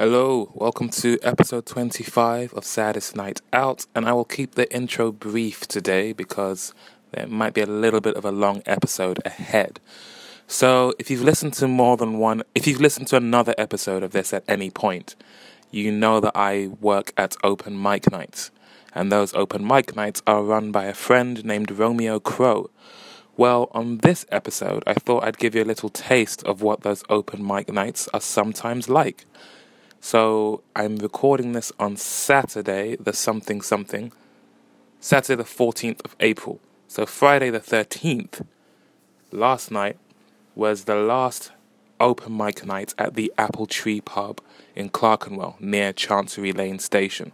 Hello, welcome to episode 25 of Saddest Night Out, and I will keep the intro brief today because there might be a little bit of a long episode ahead. So, if you've listened to more than one, if you've listened to another episode of this at any point, you know that I work at open mic nights, and those open mic nights are run by a friend named Romeo Crow. Well, on this episode, I thought I'd give you a little taste of what those open mic nights are sometimes like. So I'm recording this on Saturday, the something something, Saturday the 14th of April. So Friday the 13th, last night, was the last open mic night at the Apple Tree Pub in Clerkenwell near Chancery Lane Station.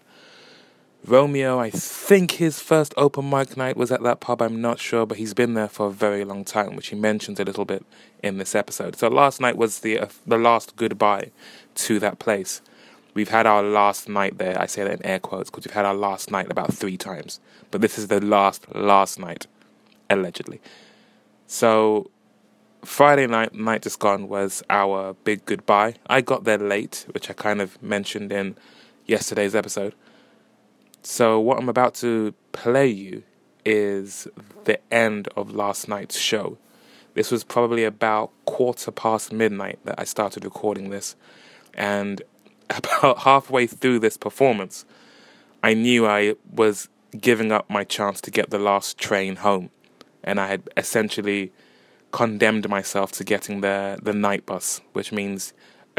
Romeo, I think his first open mic night was at that pub, I'm not sure, but he's been there for a very long time, which he mentions a little bit in this episode. So last night was the uh, the last goodbye to that place. We've had our last night there. I say that in air quotes because we've had our last night about three times. But this is the last, last night, allegedly. So, Friday night, night just gone, was our big goodbye. I got there late, which I kind of mentioned in yesterday's episode. So, what I'm about to play you is the end of last night's show. This was probably about quarter past midnight that I started recording this. And about halfway through this performance, I knew I was giving up my chance to get the last train home. And I had essentially condemned myself to getting the, the night bus, which means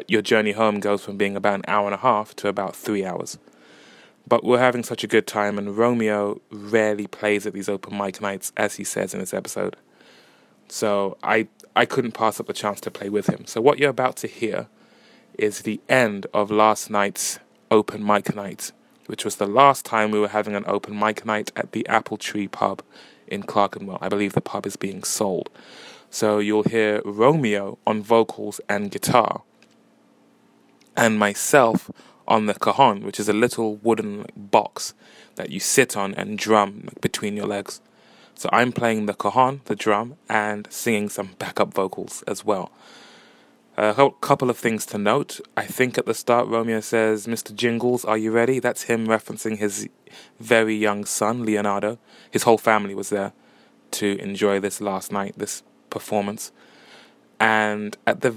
your journey home goes from being about an hour and a half to about three hours. But we're having such a good time, and Romeo rarely plays at these open mic nights, as he says in this episode. So I I couldn't pass up the chance to play with him. So what you're about to hear is the end of last night's open mic night, which was the last time we were having an open mic night at the Apple Tree Pub in Clerkenwell. I believe the pub is being sold. So you'll hear Romeo on vocals and guitar, and myself on the cajon, which is a little wooden box that you sit on and drum between your legs. So I'm playing the cajon, the drum, and singing some backup vocals as well. A couple of things to note. I think at the start, Romeo says, Mr. Jingles, are you ready? That's him referencing his very young son, Leonardo. His whole family was there to enjoy this last night, this performance. And at the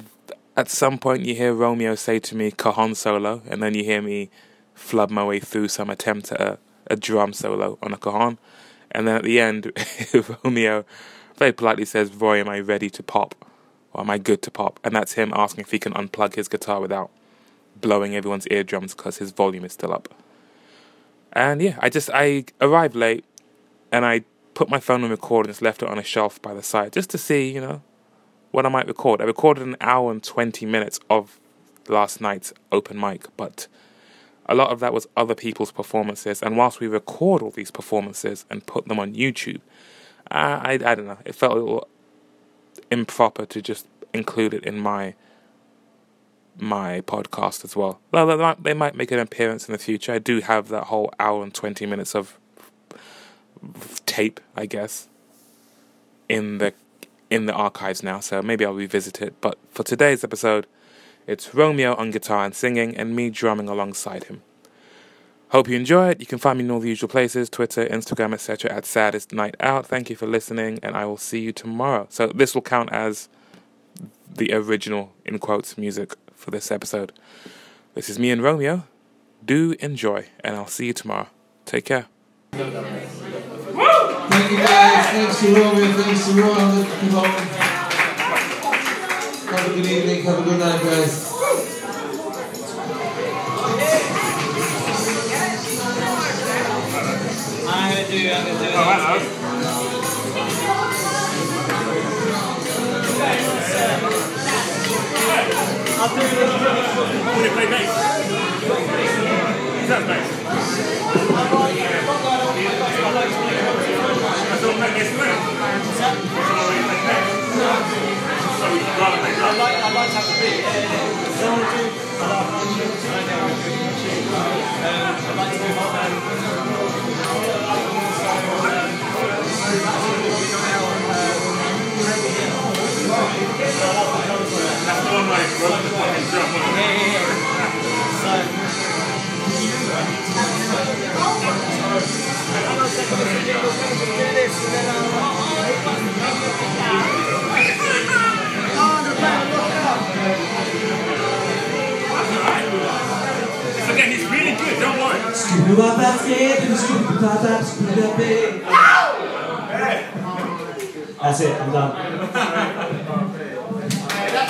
at some point, you hear Romeo say to me, cajon solo, and then you hear me flub my way through some attempt at a, a drum solo on a cajon. And then at the end, Romeo very politely says, Roy, am I ready to pop? or am I good to pop? And that's him asking if he can unplug his guitar without blowing everyone's eardrums because his volume is still up. And yeah, I just I arrived late, and I put my phone on record and just left it on a shelf by the side just to see, you know, what I might record. I recorded an hour and twenty minutes of last night's open mic, but a lot of that was other people's performances. And whilst we record all these performances and put them on YouTube, I I, I don't know, it felt a little improper to just include it in my my podcast as well. Well, they might, they might make an appearance in the future. I do have that whole hour and twenty minutes of tape, I guess, in the in the archives now. So maybe I'll revisit it. But for today's episode, it's Romeo on guitar and singing, and me drumming alongside him. Hope you enjoy it. You can find me in all the usual places Twitter, Instagram, etc. at Saddest Night Out. Thank you for listening, and I will see you tomorrow. So, this will count as the original, in quotes, music for this episode. This is me and Romeo. Do enjoy, and I'll see you tomorrow. Take care. Thanks to Romeo. Thanks to Ron. Have a good evening. Have a good night, guys. I'm gonna do. I'm gonna do. Oh, hello. I'd like. Like to beat. Yeah, yeah, yeah. So I wanna do. I'd like. I don't know how to do it. Um, I'd like to do hot. Um, So He's really good, don't worry. That's it, I'm done.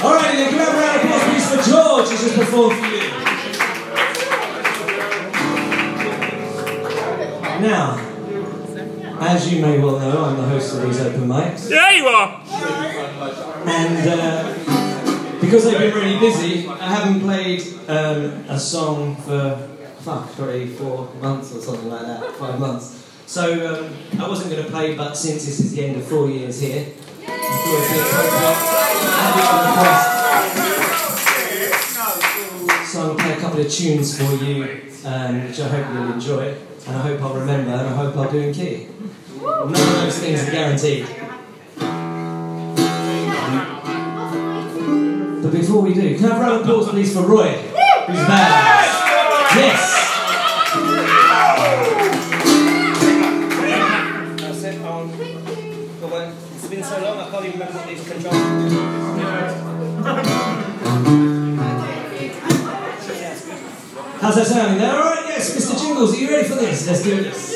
Alright, then grab a round of applause please for George, who's just performed for you. Now, as you may well know, I'm the host of these open mics. Yeah, you are! And uh, because I've been really busy, I haven't played um, a song for fuck three, four months or something like that, five months. So um, I wasn't going to play, but since this is the end of four years here, I thought do a So I'll play a couple of tunes for you, um, which I hope you'll enjoy, and I hope I'll remember, and I hope I'll do in key. None of those things are guaranteed. But before we do, can I have a round of applause, please, for Roy, who's back? Yes. That's it. Well, well, it's been so long, I can't even remember what these controls. How's that sounding? There, all right? Yes, Mr. Jingles, are you ready for this? Let's do this.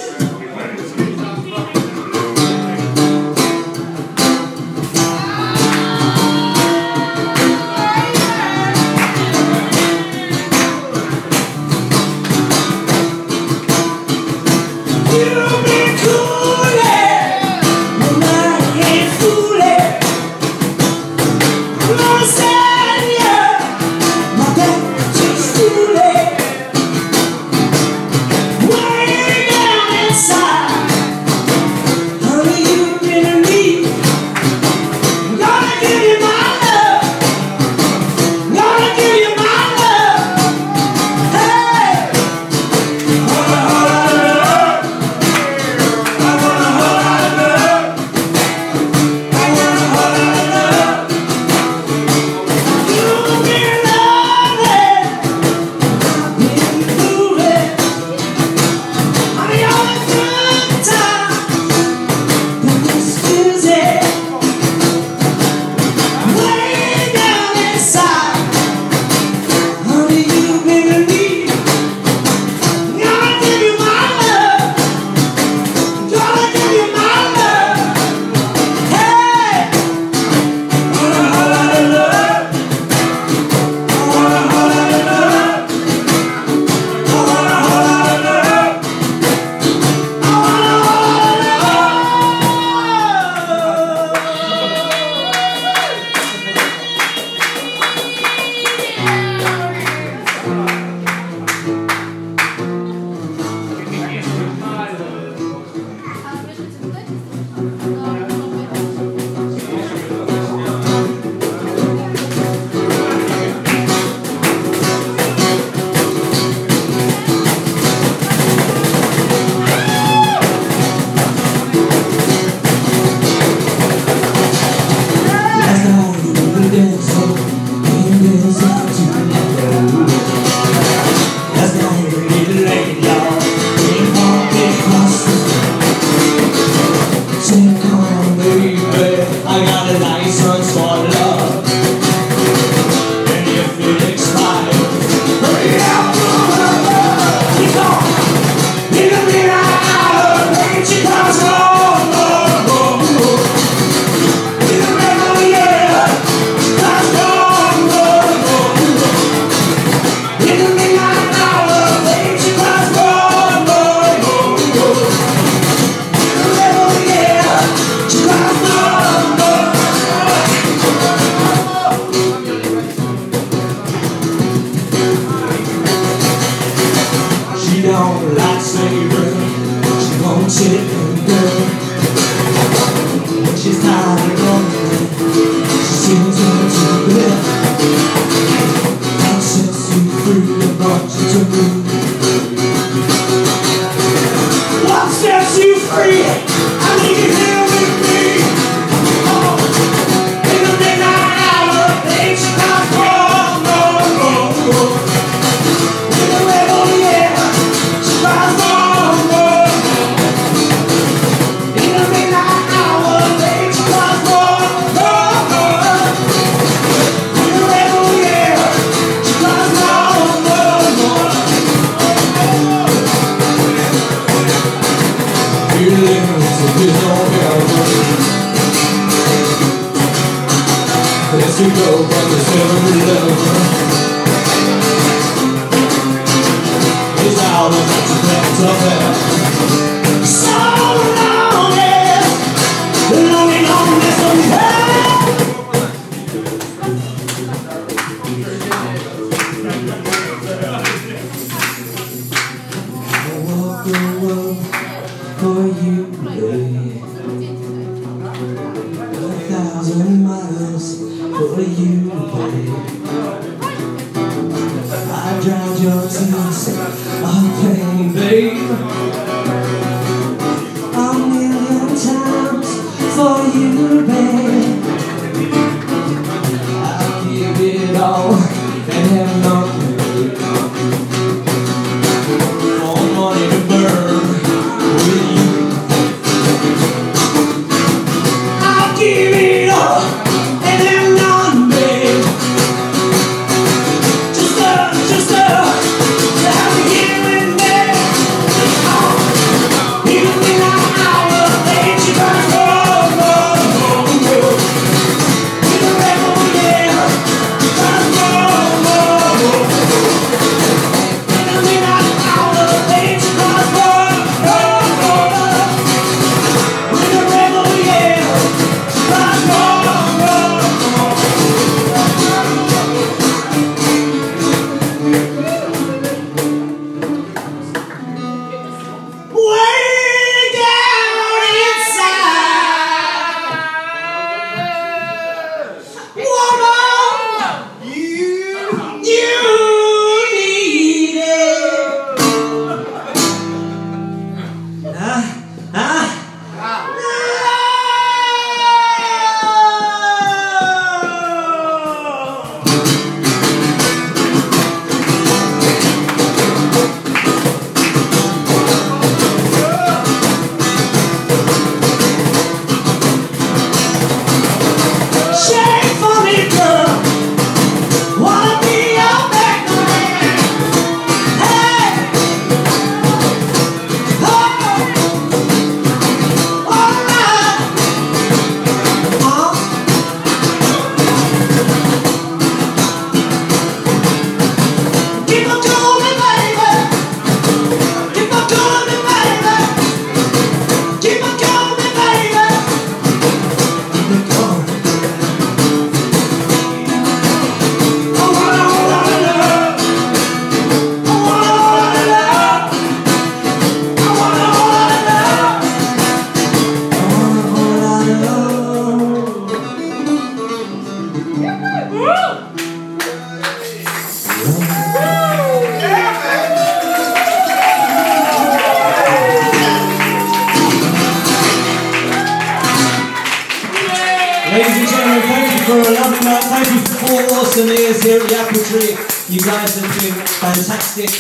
Four awesome years here at the Apple Tree. You guys have been fantastic.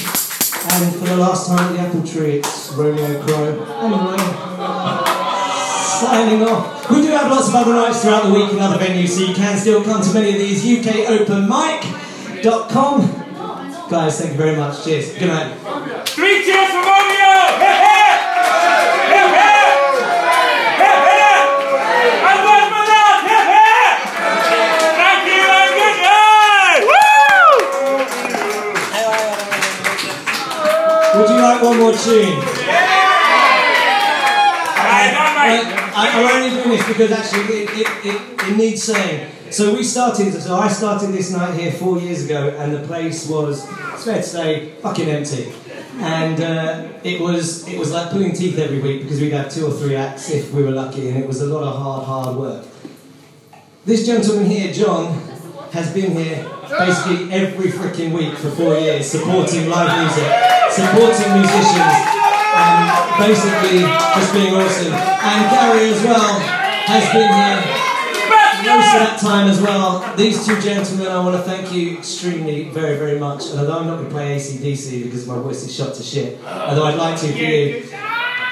And for the last time at the Apple Tree, it's Romeo Crow. Anyway, signing off. We do have lots of other nights throughout the week in other venues, so you can still come to many of these. UKOpenMic.com. Guys, thank you very much. Cheers. Good night. Three cheers for Romeo! 14. Yeah. Uh, I, am only doing this because actually it, it, it, it needs saying. So we started, so I started this night here four years ago, and the place was, it's fair to say, fucking empty. And uh, it was it was like pulling teeth every week because we'd have two or three acts if we were lucky, and it was a lot of hard, hard work. This gentleman here, John, has been here basically every freaking week for four years, supporting live music, supporting musicians, and basically just being awesome. And Gary as well has been here most of that time as well. These two gentlemen, I want to thank you extremely, very, very much. And although I'm not going to play ACDC because my voice is shot to shit, although I'd like to for you,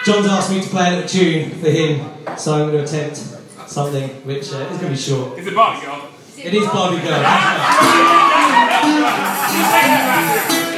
John's asked me to play a tune for him, so I'm going to attempt something which uh, is going to be short. It's a Barbie girl. It is Barbie Girl.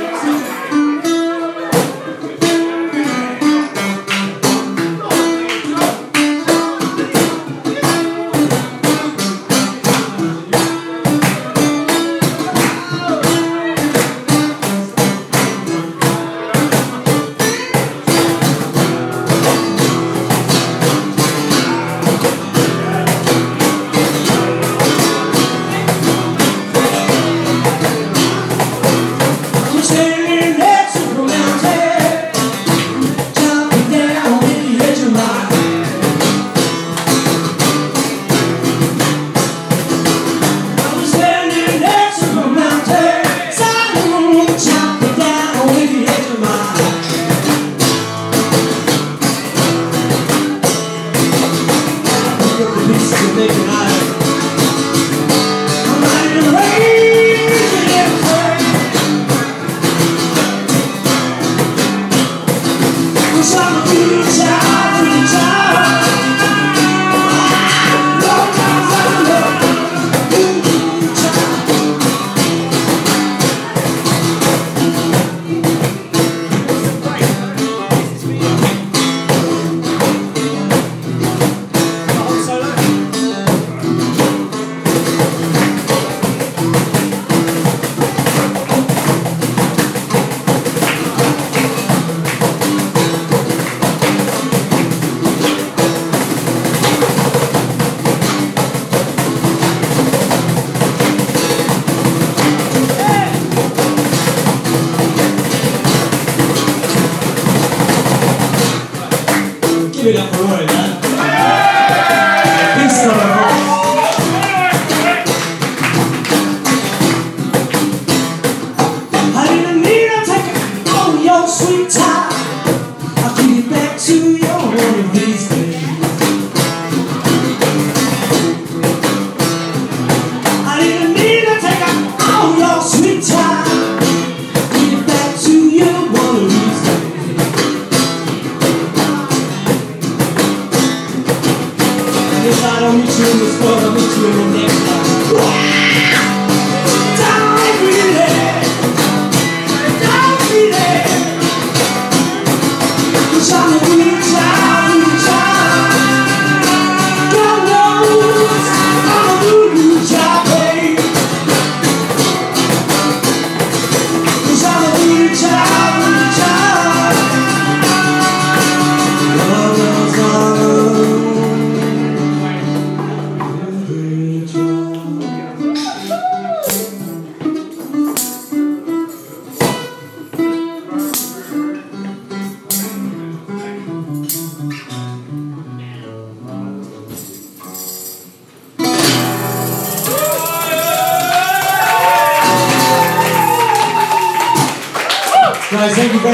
hubiera fuera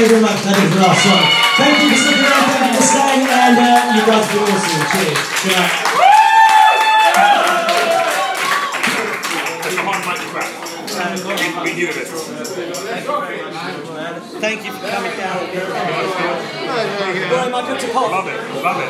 very, very much. That is the last one. Thank you for sticking around, thank you for staying, and uh, you guys are awesome. Cheers. Good night. Thank you for coming down. Where am I? Love it, love it.